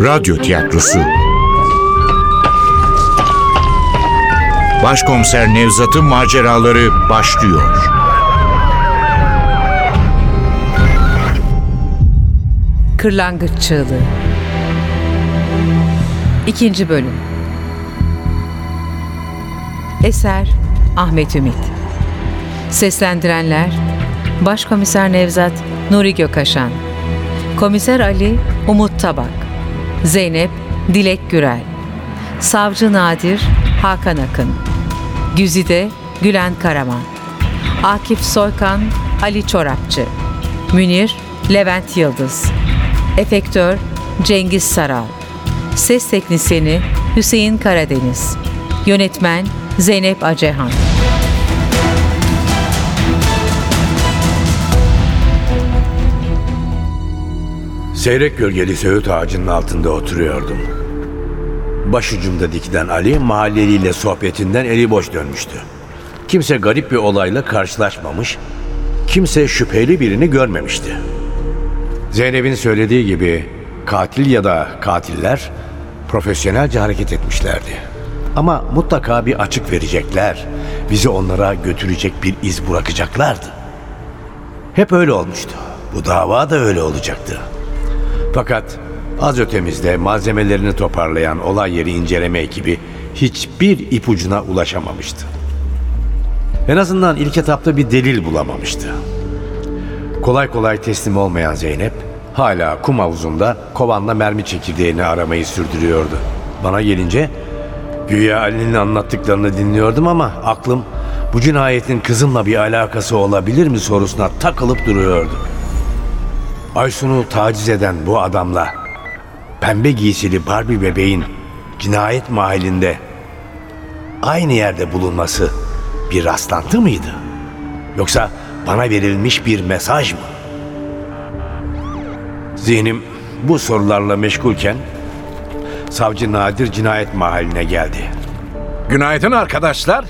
Radyo Tiyatrosu. Başkomiser Nevzat'ın maceraları başlıyor. Kırlangıç Çığlığı. İkinci Bölüm. Eser Ahmet Ümit. Seslendirenler Başkomiser Nevzat Nuri Gökaşan Komiser Ali Umut Tabak Zeynep Dilek Gürel Savcı Nadir Hakan Akın Güzide Gülen Karaman Akif Soykan Ali Çorapçı Münir Levent Yıldız Efektör Cengiz Saral Ses Teknisini Hüseyin Karadeniz Yönetmen Zeynep Acehan Seyrek gölgeli söğüt ağacının altında oturuyordum. Başucumda dikilen Ali mahalleliyle sohbetinden eli boş dönmüştü. Kimse garip bir olayla karşılaşmamış, kimse şüpheli birini görmemişti. Zeynep'in söylediği gibi katil ya da katiller profesyonelce hareket etmişlerdi. Ama mutlaka bir açık verecekler, bizi onlara götürecek bir iz bırakacaklardı. Hep öyle olmuştu. Bu dava da öyle olacaktı. Fakat az ötemizde malzemelerini toparlayan olay yeri inceleme ekibi hiçbir ipucuna ulaşamamıştı. En azından ilk etapta bir delil bulamamıştı. Kolay kolay teslim olmayan Zeynep hala kum havuzunda kovanla mermi çekirdeğini aramayı sürdürüyordu. Bana gelince güya Ali'nin anlattıklarını dinliyordum ama aklım bu cinayetin kızımla bir alakası olabilir mi sorusuna takılıp duruyordu. Aysun'u taciz eden bu adamla pembe giysili Barbie bebeğin cinayet mahallinde aynı yerde bulunması bir rastlantı mıydı? Yoksa bana verilmiş bir mesaj mı? Zihnim bu sorularla meşgulken savcı Nadir cinayet mahalline geldi. Günaydın arkadaşlar.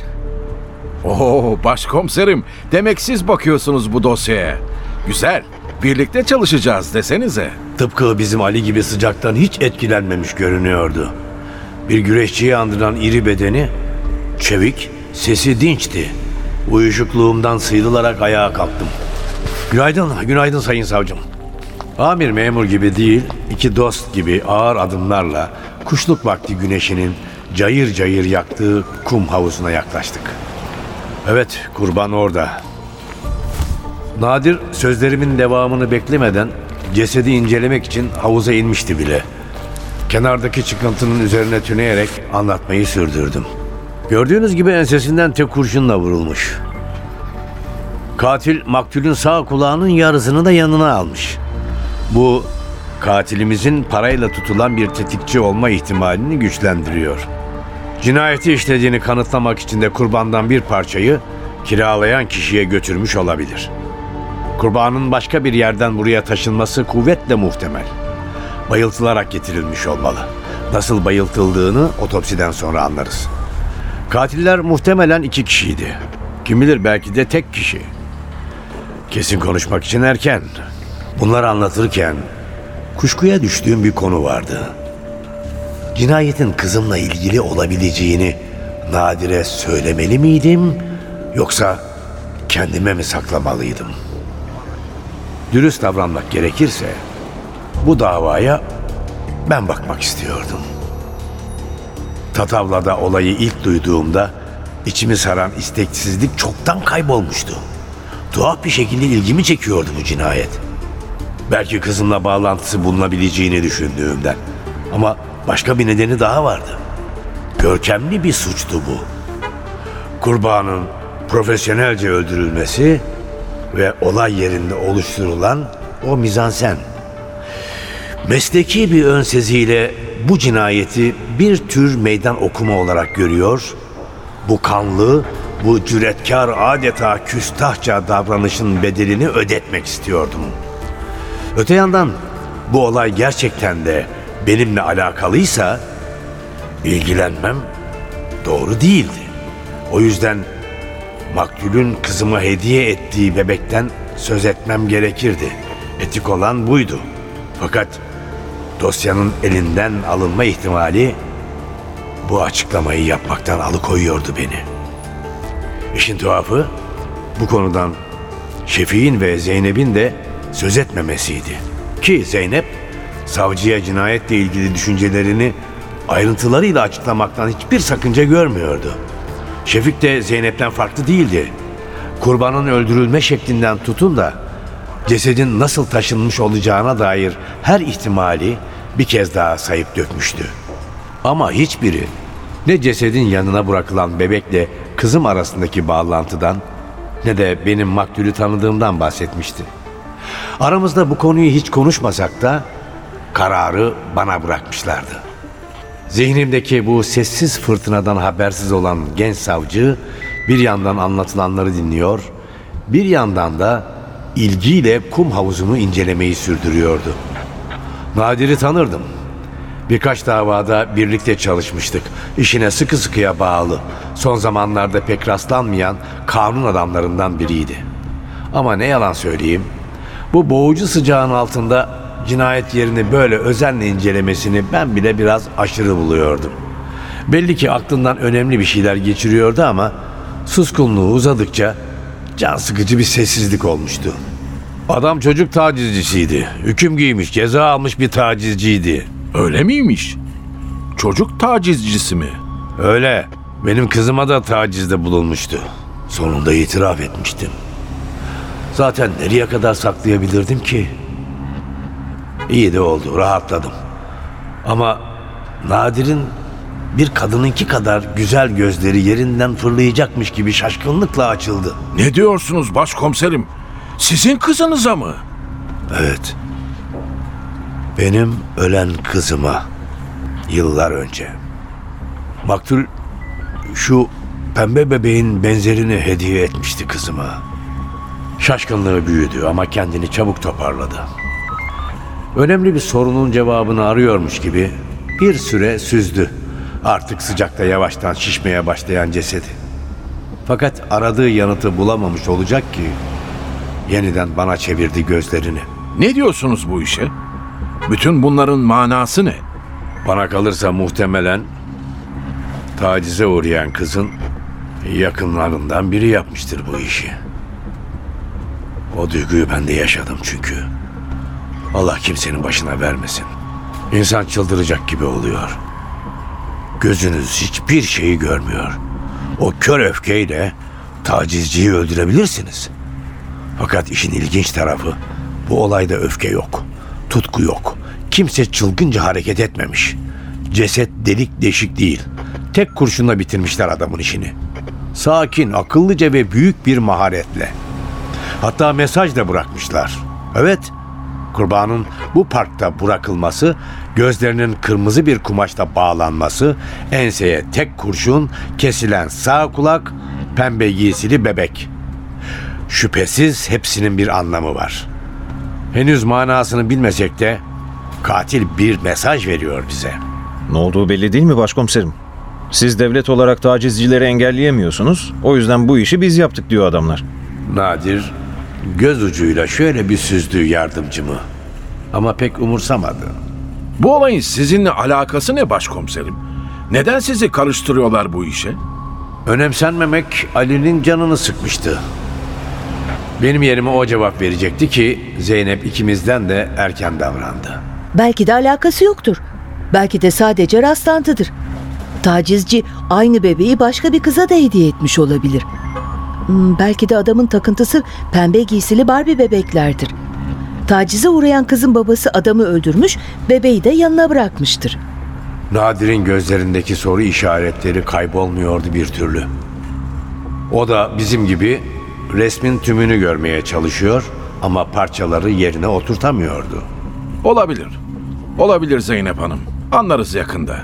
Oo başkomiserim. Demek siz bakıyorsunuz bu dosyaya. Güzel. Birlikte çalışacağız desenize. Tıpkı bizim Ali gibi sıcaktan hiç etkilenmemiş görünüyordu. Bir güreşçiyi andıran iri bedeni, çevik, sesi dinçti. Uyuşukluğumdan sıyrılarak ayağa kalktım. Günaydın, günaydın sayın savcım. Amir memur gibi değil, iki dost gibi ağır adımlarla kuşluk vakti güneşinin cayır cayır yaktığı kum havuzuna yaklaştık. Evet, kurban orada. Nadir sözlerimin devamını beklemeden cesedi incelemek için havuza inmişti bile. Kenardaki çıkıntının üzerine tüneyerek anlatmayı sürdürdüm. Gördüğünüz gibi ensesinden tek kurşunla vurulmuş. Katil maktulün sağ kulağının yarısını da yanına almış. Bu katilimizin parayla tutulan bir tetikçi olma ihtimalini güçlendiriyor. Cinayeti işlediğini kanıtlamak için de kurbandan bir parçayı kiralayan kişiye götürmüş olabilir. Kurbanın başka bir yerden buraya taşınması kuvvetle muhtemel. Bayıltılarak getirilmiş olmalı. Nasıl bayıltıldığını otopsiden sonra anlarız. Katiller muhtemelen iki kişiydi. Kim bilir belki de tek kişi. Kesin konuşmak için erken. Bunları anlatırken kuşkuya düştüğüm bir konu vardı. Cinayetin kızımla ilgili olabileceğini Nadir'e söylemeli miydim yoksa kendime mi saklamalıydım? Dürüst davranmak gerekirse bu davaya ben bakmak istiyordum. Tatavla'da olayı ilk duyduğumda içimi saran isteksizlik çoktan kaybolmuştu. Tuhaf bir şekilde ilgimi çekiyordu bu cinayet. Belki kızımla bağlantısı bulunabileceğini düşündüğümden. Ama başka bir nedeni daha vardı. Görkemli bir suçtu bu. Kurbanın profesyonelce öldürülmesi ve olay yerinde oluşturulan o mizansen. Mesleki bir ön seziyle bu cinayeti bir tür meydan okuma olarak görüyor. Bu kanlı, bu cüretkar adeta küstahça davranışın bedelini ödetmek istiyordum. Öte yandan bu olay gerçekten de benimle alakalıysa ilgilenmem doğru değildi. O yüzden maktulün kızıma hediye ettiği bebekten söz etmem gerekirdi. Etik olan buydu. Fakat dosyanın elinden alınma ihtimali bu açıklamayı yapmaktan alıkoyuyordu beni. İşin tuhafı bu konudan Şefik'in ve Zeynep'in de söz etmemesiydi. Ki Zeynep savcıya cinayetle ilgili düşüncelerini ayrıntılarıyla açıklamaktan hiçbir sakınca görmüyordu. Şefik de Zeynep'ten farklı değildi. Kurbanın öldürülme şeklinden tutun da cesedin nasıl taşınmış olacağına dair her ihtimali bir kez daha sayıp dökmüştü. Ama hiçbiri ne cesedin yanına bırakılan bebekle kızım arasındaki bağlantıdan ne de benim maktulü tanıdığımdan bahsetmişti. Aramızda bu konuyu hiç konuşmasak da kararı bana bırakmışlardı. Zihnimdeki bu sessiz fırtınadan habersiz olan genç savcı bir yandan anlatılanları dinliyor, bir yandan da ilgiyle kum havuzunu incelemeyi sürdürüyordu. Nadir'i tanırdım. Birkaç davada birlikte çalışmıştık. İşine sıkı sıkıya bağlı. Son zamanlarda pek rastlanmayan kanun adamlarından biriydi. Ama ne yalan söyleyeyim, bu boğucu sıcağın altında cinayet yerini böyle özenle incelemesini ben bile biraz aşırı buluyordum. Belli ki aklından önemli bir şeyler geçiriyordu ama suskunluğu uzadıkça can sıkıcı bir sessizlik olmuştu. Adam çocuk tacizcisiydi. Hüküm giymiş, ceza almış bir tacizciydi. Öyle miymiş? Çocuk tacizcisi mi? Öyle. Benim kızıma da tacizde bulunmuştu. Sonunda itiraf etmiştim. Zaten nereye kadar saklayabilirdim ki? İyi de oldu, rahatladım. Ama Nadir'in bir kadınınki kadar güzel gözleri yerinden fırlayacakmış gibi şaşkınlıkla açıldı. Ne diyorsunuz başkomiserim? Sizin kızınıza mı? Evet. Benim ölen kızıma yıllar önce. Maktul şu pembe bebeğin benzerini hediye etmişti kızıma. Şaşkınlığı büyüdü ama kendini çabuk toparladı. Önemli bir sorunun cevabını arıyormuş gibi bir süre süzdü. Artık sıcakta yavaştan şişmeye başlayan cesedi. Fakat aradığı yanıtı bulamamış olacak ki yeniden bana çevirdi gözlerini. Ne diyorsunuz bu işe? Bütün bunların manası ne? Bana kalırsa muhtemelen tacize uğrayan kızın yakınlarından biri yapmıştır bu işi. O duyguyu ben de yaşadım çünkü. Allah kimsenin başına vermesin. İnsan çıldıracak gibi oluyor. Gözünüz hiçbir şeyi görmüyor. O kör öfkeyle tacizciyi öldürebilirsiniz. Fakat işin ilginç tarafı bu olayda öfke yok. Tutku yok. Kimse çılgınca hareket etmemiş. Ceset delik deşik değil. Tek kurşunla bitirmişler adamın işini. Sakin, akıllıca ve büyük bir maharetle. Hatta mesaj da bırakmışlar. Evet, kurbanın bu parkta bırakılması, gözlerinin kırmızı bir kumaşla bağlanması, enseye tek kurşun, kesilen sağ kulak, pembe giysili bebek. Şüphesiz hepsinin bir anlamı var. Henüz manasını bilmesek de katil bir mesaj veriyor bize. Ne olduğu belli değil mi başkomiserim? Siz devlet olarak tacizcileri engelleyemiyorsunuz. O yüzden bu işi biz yaptık diyor adamlar. Nadir göz ucuyla şöyle bir süzdü yardımcımı. Ama pek umursamadı. Bu olayın sizinle alakası ne başkomiserim? Neden sizi karıştırıyorlar bu işe? Önemsenmemek Ali'nin canını sıkmıştı. Benim yerime o cevap verecekti ki Zeynep ikimizden de erken davrandı. Belki de alakası yoktur. Belki de sadece rastlantıdır. Tacizci aynı bebeği başka bir kıza da hediye etmiş olabilir. Hmm, Belki de adamın takıntısı pembe giysili Barbie bebeklerdir. Tacize uğrayan kızın babası adamı öldürmüş, bebeği de yanına bırakmıştır. Nadir'in gözlerindeki soru işaretleri kaybolmuyordu bir türlü. O da bizim gibi resmin tümünü görmeye çalışıyor ama parçaları yerine oturtamıyordu. Olabilir. Olabilir Zeynep Hanım. Anlarız yakında.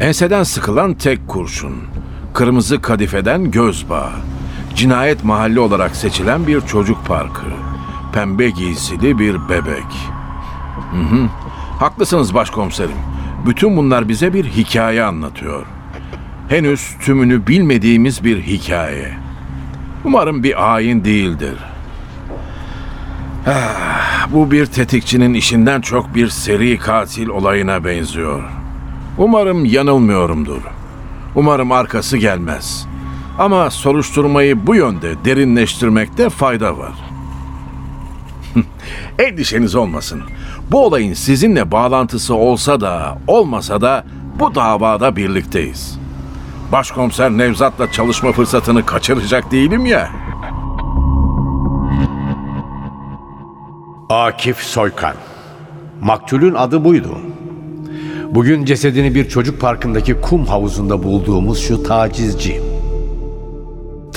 Enseden sıkılan tek kurşun. Kırmızı kadifeden göz bağı. Cinayet mahalli olarak seçilen bir çocuk parkı. Pembe giysili bir bebek. Hı hı. Haklısınız başkomiserim. Bütün bunlar bize bir hikaye anlatıyor. Henüz tümünü bilmediğimiz bir hikaye. Umarım bir ayin değildir. Ah, Bu bir tetikçinin işinden çok bir seri katil olayına benziyor. Umarım yanılmıyorumdur. Umarım arkası gelmez. Ama soruşturmayı bu yönde derinleştirmekte fayda var. Endişeniz olmasın. Bu olayın sizinle bağlantısı olsa da olmasa da bu davada birlikteyiz. Başkomiser Nevzat'la çalışma fırsatını kaçıracak değilim ya. Akif Soykan. Maktulün adı buydu. Bugün cesedini bir çocuk parkındaki kum havuzunda bulduğumuz şu tacizci.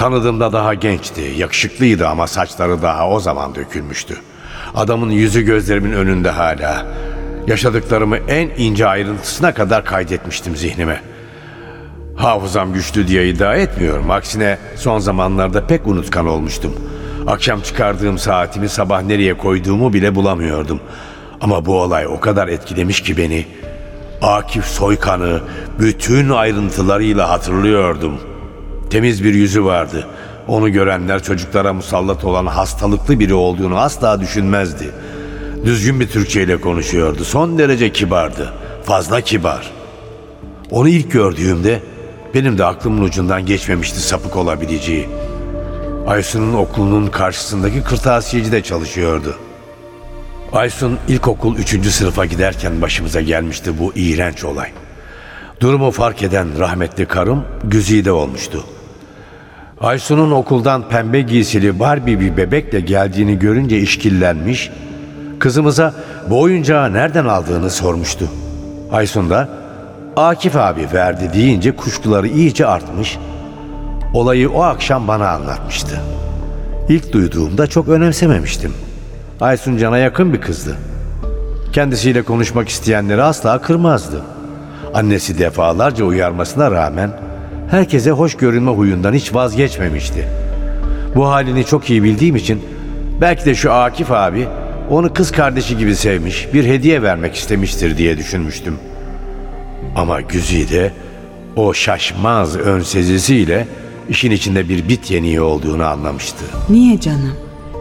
Tanıdığımda daha gençti, yakışıklıydı ama saçları daha o zaman dökülmüştü. Adamın yüzü gözlerimin önünde hala. Yaşadıklarımı en ince ayrıntısına kadar kaydetmiştim zihnime. Hafızam güçlü diye iddia etmiyorum. Aksine son zamanlarda pek unutkan olmuştum. Akşam çıkardığım saatimi sabah nereye koyduğumu bile bulamıyordum. Ama bu olay o kadar etkilemiş ki beni. Akif Soykan'ı bütün ayrıntılarıyla hatırlıyordum. Temiz bir yüzü vardı. Onu görenler çocuklara musallat olan hastalıklı biri olduğunu asla düşünmezdi. Düzgün bir Türkçe ile konuşuyordu. Son derece kibardı. Fazla kibar. Onu ilk gördüğümde benim de aklımın ucundan geçmemişti sapık olabileceği. Aysun'un okulunun karşısındaki kırtasiyecide çalışıyordu. Aysun ilkokul 3. sınıfa giderken başımıza gelmişti bu iğrenç olay. Durumu fark eden rahmetli karım güzide olmuştu. Aysun'un okuldan pembe giysili Barbie bir bebekle geldiğini görünce işkillenmiş, kızımıza bu oyuncağı nereden aldığını sormuştu. Aysun da Akif abi verdi deyince kuşkuları iyice artmış, olayı o akşam bana anlatmıştı. İlk duyduğumda çok önemsememiştim. Aysun Can'a yakın bir kızdı. Kendisiyle konuşmak isteyenleri asla kırmazdı. Annesi defalarca uyarmasına rağmen herkese hoş görünme huyundan hiç vazgeçmemişti. Bu halini çok iyi bildiğim için belki de şu Akif abi onu kız kardeşi gibi sevmiş, bir hediye vermek istemiştir diye düşünmüştüm. Ama Güzide o şaşmaz ön sezisiyle işin içinde bir bit yeniği olduğunu anlamıştı. Niye canım?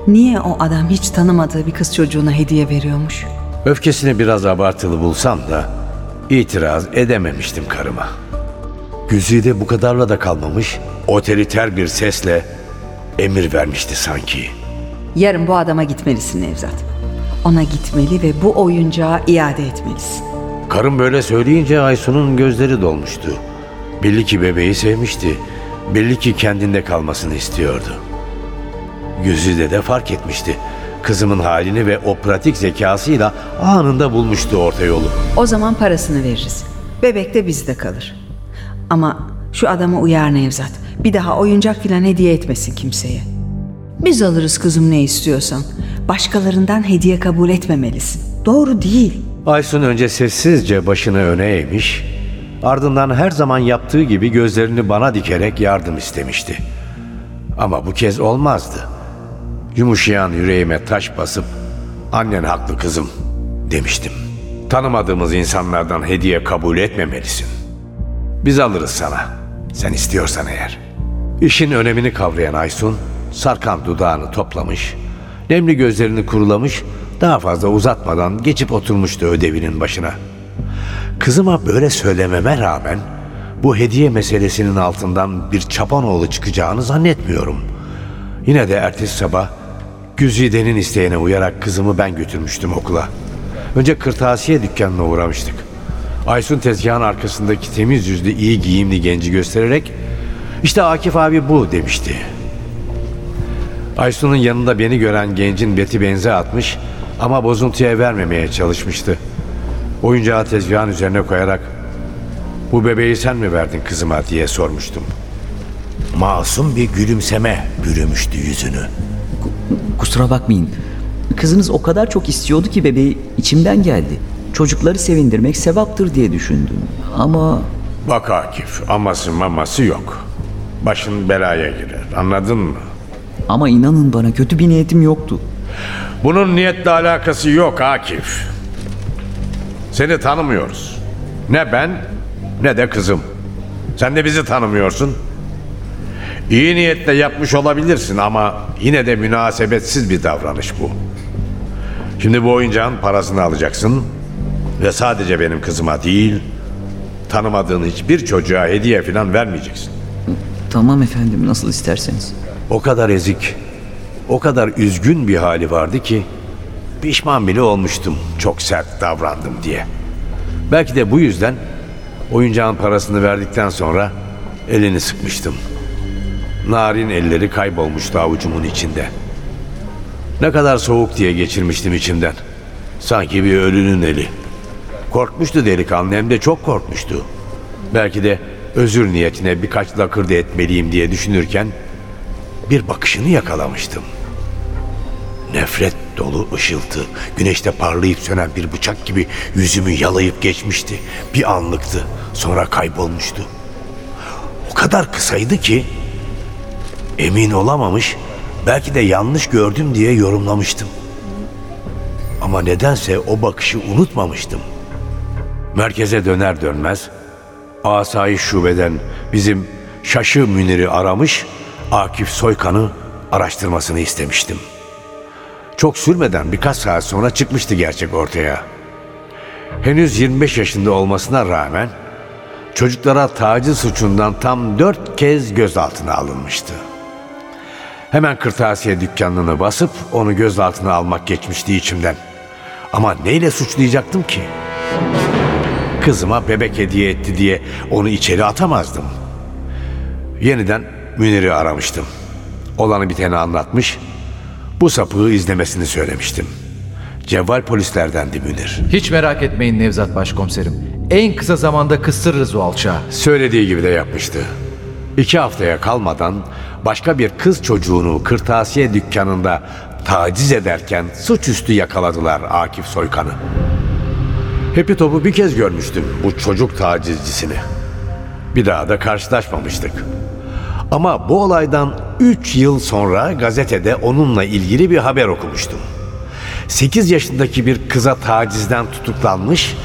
Niye o adam hiç tanımadığı bir kız çocuğuna hediye veriyormuş? Öfkesini biraz abartılı bulsam da itiraz edememiştim karıma. Güzide bu kadarla da kalmamış, otoriter bir sesle emir vermişti sanki. Yarın bu adama gitmelisin Nevzat. Ona gitmeli ve bu oyuncağı iade etmelisin. Karım böyle söyleyince Aysun'un gözleri dolmuştu. Belli ki bebeği sevmişti. Belli ki kendinde kalmasını istiyordu. Güzide de fark etmişti. Kızımın halini ve o pratik zekasıyla anında bulmuştu orta yolu. O zaman parasını veririz. Bebek de bizde kalır. Ama şu adama uyar Nevzat. Bir daha oyuncak filan hediye etmesin kimseye. Biz alırız kızım ne istiyorsan. Başkalarından hediye kabul etmemelisin. Doğru değil. Aysun önce sessizce başını öne eğmiş, ardından her zaman yaptığı gibi gözlerini bana dikerek yardım istemişti. Ama bu kez olmazdı. Yumuşayan yüreğime taş basıp, annen haklı kızım demiştim. Tanımadığımız insanlardan hediye kabul etmemelisin. Biz alırız sana, sen istiyorsan eğer. İşin önemini kavrayan Aysun, sarkan dudağını toplamış, nemli gözlerini kurulamış, daha fazla uzatmadan geçip oturmuştu ödevinin başına. Kızıma böyle söylememe rağmen bu hediye meselesinin altından bir çapanoğlu çıkacağını zannetmiyorum. Yine de ertesi sabah Güzide'nin isteğine uyarak kızımı ben götürmüştüm okula. Önce kırtasiye dükkanına uğramıştık. Aysun tezgahın arkasındaki temiz yüzlü iyi giyimli genci göstererek işte Akif abi bu demişti. Aysun'un yanında beni gören gencin beti benze atmış ama bozuntuya vermemeye çalışmıştı. Oyuncağı tezgahın üzerine koyarak bu bebeği sen mi verdin kızıma diye sormuştum. Masum bir gülümseme bürümüştü yüzünü. Kusura bakmayın. Kızınız o kadar çok istiyordu ki bebeği içimden geldi. Çocukları sevindirmek sevaptır diye düşündüm. Ama Bak Akif aması maması yok. Başın belaya girer anladın mı? ama inanın bana kötü bir niyetim yoktu. Bunun niyetle alakası yok Akif. Seni tanımıyoruz. Ne ben ne de kızım. Sen de bizi tanımıyorsun. İyi niyetle yapmış olabilirsin ama yine de münasebetsiz bir davranış bu. Şimdi bu oyuncağın parasını alacaksın ve sadece benim kızıma değil, tanımadığın hiçbir çocuğa hediye falan vermeyeceksin. Tamam efendim nasıl isterseniz. O kadar ezik, o kadar üzgün bir hali vardı ki pişman bile olmuştum çok sert davrandım diye. Belki de bu yüzden oyuncağın parasını verdikten sonra elini sıkmıştım. Narin elleri kaybolmuştu avucumun içinde. Ne kadar soğuk diye geçirmiştim içimden. Sanki bir ölünün eli. Korkmuştu delikanlı hem de çok korkmuştu. Belki de özür niyetine birkaç lakırdı etmeliyim diye düşünürken bir bakışını yakalamıştım. Nefret dolu ışıltı, güneşte parlayıp sönen bir bıçak gibi yüzümü yalayıp geçmişti. Bir anlıktı, sonra kaybolmuştu. O kadar kısaydı ki emin olamamış, belki de yanlış gördüm diye yorumlamıştım. Ama nedense o bakışı unutmamıştım. Merkeze döner dönmez Asayiş şubeden bizim Şaşı Münir'i aramış, Akif Soykan'ı araştırmasını istemiştim. Çok sürmeden birkaç saat sonra çıkmıştı gerçek ortaya. Henüz 25 yaşında olmasına rağmen çocuklara taciz suçundan tam dört kez gözaltına alınmıştı. Hemen kırtasiye dükkanını basıp onu gözaltına almak geçmişti içimden. Ama neyle suçlayacaktım ki? Kızıma bebek hediye etti diye onu içeri atamazdım. Yeniden Münir'i aramıştım. Olanı biteni anlatmış, bu sapığı izlemesini söylemiştim. Cevval polislerdendi Münir. Hiç merak etmeyin Nevzat Başkomiserim. En kısa zamanda kıstırırız o alçağı. Söylediği gibi de yapmıştı. İki haftaya kalmadan başka bir kız çocuğunu kırtasiye dükkanında taciz ederken suçüstü yakaladılar Akif Soykan'ı. Hepi topu bir kez görmüştüm bu çocuk tacizcisini. Bir daha da karşılaşmamıştık. Ama bu olaydan 3 yıl sonra gazetede onunla ilgili bir haber okumuştum. 8 yaşındaki bir kıza tacizden tutuklanmış,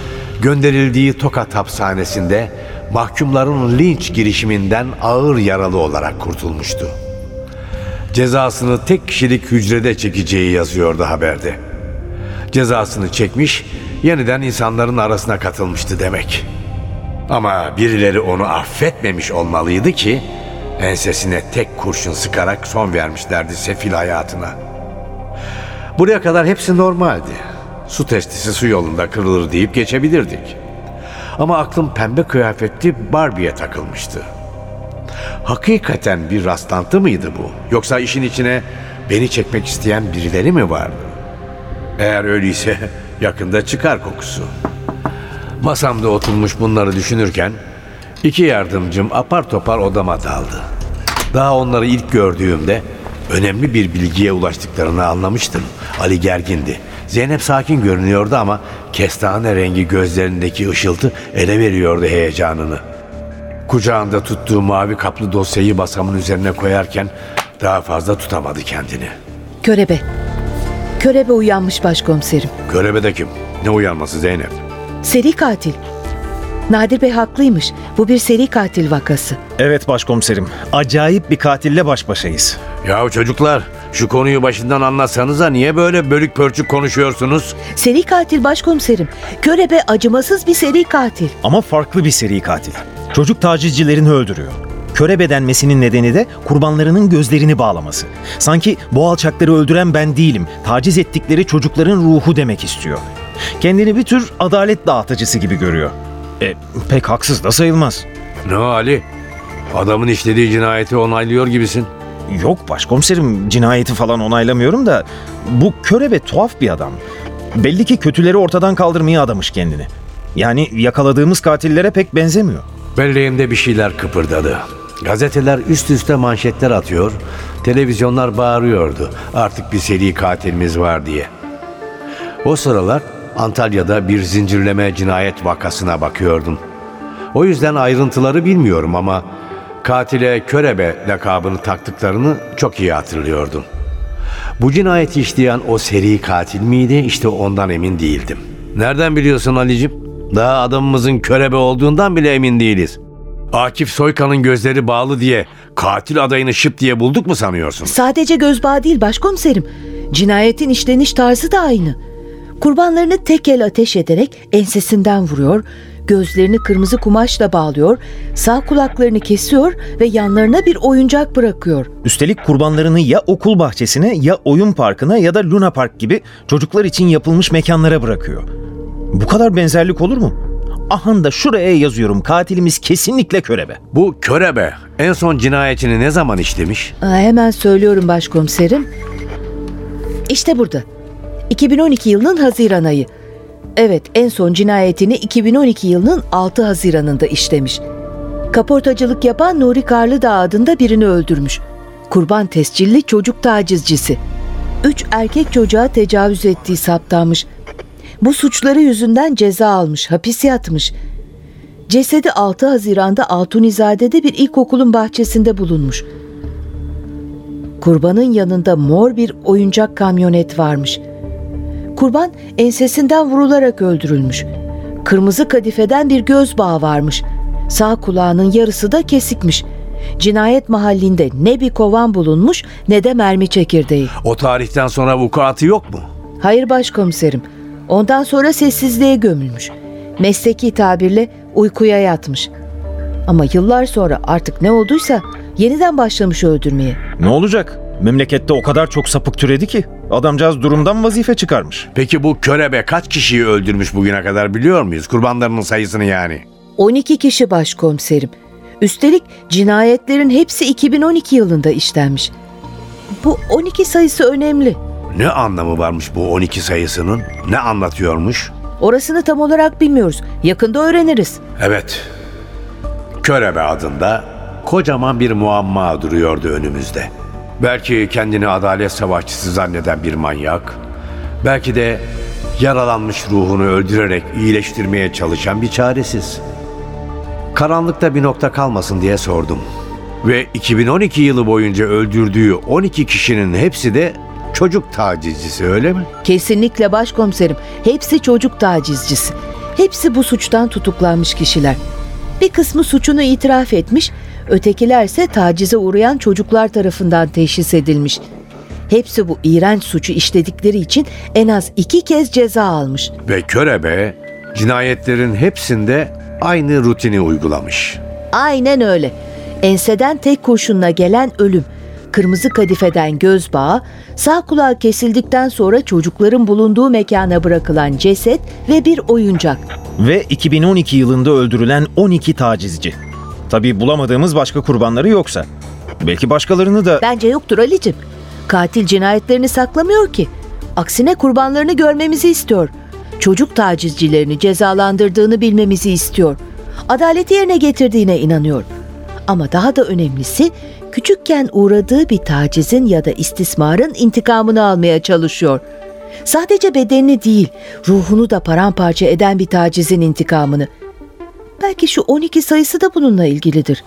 gönderildiği Tokat hapishanesinde mahkumların linç girişiminden ağır yaralı olarak kurtulmuştu. Cezasını tek kişilik hücrede çekeceği yazıyordu haberde. Cezasını çekmiş, yeniden insanların arasına katılmıştı demek. Ama birileri onu affetmemiş olmalıydı ki ensesine tek kurşun sıkarak son vermişlerdi sefil hayatına. Buraya kadar hepsi normaldi. Su testisi su yolunda kırılır deyip geçebilirdik. Ama aklım pembe kıyafetli Barbie'ye takılmıştı. Hakikaten bir rastlantı mıydı bu? Yoksa işin içine beni çekmek isteyen birileri mi vardı? Eğer öyleyse yakında çıkar kokusu. Masamda oturmuş bunları düşünürken iki yardımcım apar topar odama daldı. Daha onları ilk gördüğümde önemli bir bilgiye ulaştıklarını anlamıştım. Ali gergindi. Zeynep sakin görünüyordu ama kestane rengi gözlerindeki ışıltı ele veriyordu heyecanını. Kucağında tuttuğu mavi kaplı dosyayı masamın üzerine koyarken daha fazla tutamadı kendini. Körebe. Körebe uyanmış başkomiserim. Körebe kim? Ne uyanması Zeynep? Seri katil. Nadir Bey haklıymış. Bu bir seri katil vakası. Evet başkomiserim. Acayip bir katille baş başayız. Yahu çocuklar şu konuyu başından anlatsanıza niye böyle bölük pörçük konuşuyorsunuz? Seri katil başkomiserim. Körebe acımasız bir seri katil. Ama farklı bir seri katil. Çocuk tacizcilerini öldürüyor. Körebe denmesinin nedeni de kurbanlarının gözlerini bağlaması. Sanki bu alçakları öldüren ben değilim, taciz ettikleri çocukların ruhu demek istiyor. Kendini bir tür adalet dağıtıcısı gibi görüyor. E, pek haksız da sayılmaz. Ne Ali? Adamın işlediği cinayeti onaylıyor gibisin. Yok başkomiserim cinayeti falan onaylamıyorum da bu körebe tuhaf bir adam. Belli ki kötüleri ortadan kaldırmaya adamış kendini. Yani yakaladığımız katillere pek benzemiyor. Belleğimde bir şeyler kıpırdadı. Gazeteler üst üste manşetler atıyor, televizyonlar bağırıyordu. Artık bir seri katilimiz var diye. O sıralar Antalya'da bir zincirleme cinayet vakasına bakıyordum. O yüzden ayrıntıları bilmiyorum ama katile körebe lakabını taktıklarını çok iyi hatırlıyordum. Bu cinayeti işleyen o seri katil miydi? İşte ondan emin değildim. Nereden biliyorsun Ali'cim? Daha adamımızın körebe olduğundan bile emin değiliz. Akif Soykan'ın gözleri bağlı diye katil adayını şıp diye bulduk mu sanıyorsun? Sadece göz bağı değil başkomiserim. Cinayetin işleniş tarzı da aynı. Kurbanlarını tek el ateş ederek ensesinden vuruyor, gözlerini kırmızı kumaşla bağlıyor, sağ kulaklarını kesiyor ve yanlarına bir oyuncak bırakıyor. Üstelik kurbanlarını ya okul bahçesine ya oyun parkına ya da Luna Park gibi çocuklar için yapılmış mekanlara bırakıyor. Bu kadar benzerlik olur mu? Ahan da şuraya yazıyorum katilimiz kesinlikle körebe. Bu körebe en son cinayetini ne zaman işlemiş? Aa, hemen söylüyorum başkomiserim. İşte burada. 2012 yılının Haziran ayı. Evet, en son cinayetini 2012 yılının 6 Haziran'ında işlemiş. Kaportacılık yapan Nuri Karlıdağ adında birini öldürmüş. Kurban tescilli çocuk tacizcisi. Üç erkek çocuğa tecavüz ettiği saptanmış. Bu suçları yüzünden ceza almış, hapis yatmış. Cesedi 6 Haziran'da Altunizade'de bir ilkokulun bahçesinde bulunmuş. Kurbanın yanında mor bir oyuncak kamyonet varmış. Kurban ensesinden vurularak öldürülmüş. Kırmızı kadifeden bir göz bağı varmış. Sağ kulağının yarısı da kesikmiş. Cinayet mahallinde ne bir kovan bulunmuş ne de mermi çekirdeği. O tarihten sonra vukuatı yok mu? Hayır başkomiserim. Ondan sonra sessizliğe gömülmüş. Mesleki tabirle uykuya yatmış. Ama yıllar sonra artık ne olduysa yeniden başlamış öldürmeye. Ne olacak? Memlekette o kadar çok sapık türedi ki. Adamcağız durumdan vazife çıkarmış. Peki bu körebe kaç kişiyi öldürmüş bugüne kadar biliyor muyuz? Kurbanlarının sayısını yani. 12 kişi başkomiserim. Üstelik cinayetlerin hepsi 2012 yılında işlenmiş. Bu 12 sayısı önemli. Ne anlamı varmış bu 12 sayısının? Ne anlatıyormuş? Orasını tam olarak bilmiyoruz. Yakında öğreniriz. Evet. Körebe adında kocaman bir muamma duruyordu önümüzde. Belki kendini adalet savaşçısı zanneden bir manyak, belki de yaralanmış ruhunu öldürerek iyileştirmeye çalışan bir çaresiz. Karanlıkta bir nokta kalmasın diye sordum. Ve 2012 yılı boyunca öldürdüğü 12 kişinin hepsi de çocuk tacizcisi öyle mi? Kesinlikle başkomiserim. Hepsi çocuk tacizcisi. Hepsi bu suçtan tutuklanmış kişiler. Bir kısmı suçunu itiraf etmiş, ötekilerse tacize uğrayan çocuklar tarafından teşhis edilmiş. Hepsi bu iğrenç suçu işledikleri için en az iki kez ceza almış. Ve körebe cinayetlerin hepsinde aynı rutini uygulamış. Aynen öyle. Enseden tek kurşunla gelen ölüm. Kırmızı kadifeden göz bağı, sağ kulağı kesildikten sonra çocukların bulunduğu mekana bırakılan ceset ve bir oyuncak. Ve 2012 yılında öldürülen 12 tacizci. Tabii bulamadığımız başka kurbanları yoksa. Belki başkalarını da... Bence yoktur Ali'cim. Katil cinayetlerini saklamıyor ki. Aksine kurbanlarını görmemizi istiyor. Çocuk tacizcilerini cezalandırdığını bilmemizi istiyor. Adaleti yerine getirdiğine inanıyor. Ama daha da önemlisi küçükken uğradığı bir tacizin ya da istismarın intikamını almaya çalışıyor. Sadece bedenini değil, ruhunu da paramparça eden bir tacizin intikamını. Belki şu 12 sayısı da bununla ilgilidir.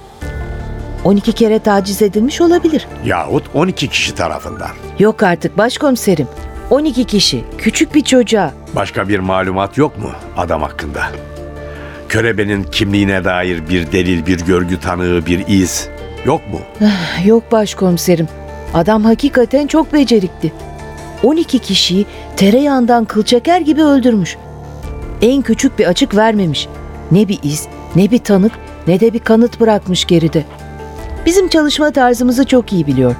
12 kere taciz edilmiş olabilir. Yahut 12 kişi tarafından. Yok artık başkomiserim. 12 kişi, küçük bir çocuğa. Başka bir malumat yok mu adam hakkında? Körebenin kimliğine dair bir delil, bir görgü tanığı, bir iz yok mu? Yok başkomiserim. Adam hakikaten çok becerikli. 12 kişiyi tereyağından kıl çeker gibi öldürmüş. En küçük bir açık vermemiş. Ne bir iz, ne bir tanık, ne de bir kanıt bırakmış geride. Bizim çalışma tarzımızı çok iyi biliyor.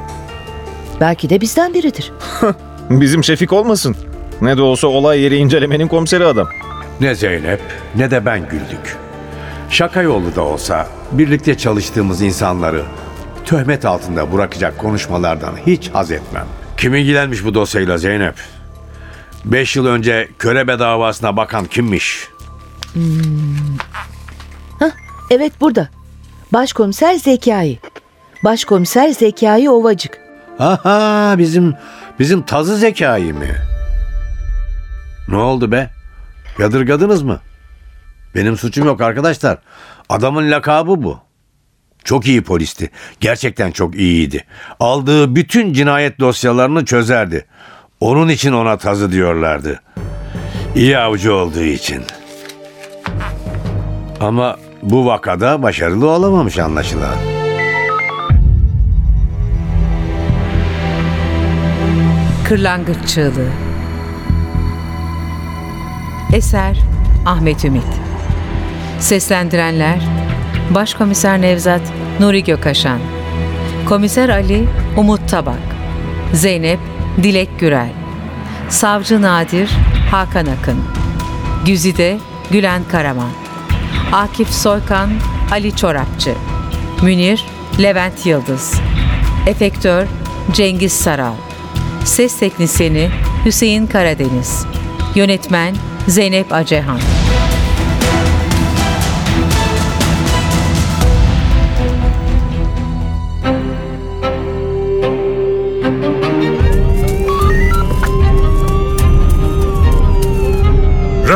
Belki de bizden biridir. Bizim Şefik olmasın. Ne de olsa olay yeri incelemenin komiseri adam. Ne Zeynep ne de ben güldük. Şaka yolu da olsa birlikte çalıştığımız insanları töhmet altında bırakacak konuşmalardan hiç haz etmem. Kim ilgilenmiş bu dosyayla Zeynep? Beş yıl önce körebe davasına bakan kimmiş? Evet burada. Başkomiser Zekai. Başkomiser Zekai Ovacık. Aha bizim bizim tazı zekayı mı? Ne oldu be? Yadırgadınız mı? Benim suçum yok arkadaşlar. Adamın lakabı bu. Çok iyi polisti. Gerçekten çok iyiydi. Aldığı bütün cinayet dosyalarını çözerdi. Onun için ona tazı diyorlardı. İyi avcı olduğu için. Ama bu vakada başarılı olamamış anlaşılan. Kırlangıç çığlığı. Eser Ahmet Ümit Seslendirenler Başkomiser Nevzat Nuri Gökaşan Komiser Ali Umut Tabak Zeynep Dilek Gürel Savcı Nadir Hakan Akın Güzide Gülen Karaman Akif Soykan Ali Çorapçı Münir Levent Yıldız Efektör Cengiz Saral Ses Teknisini Hüseyin Karadeniz Yönetmen Zeynep Acehan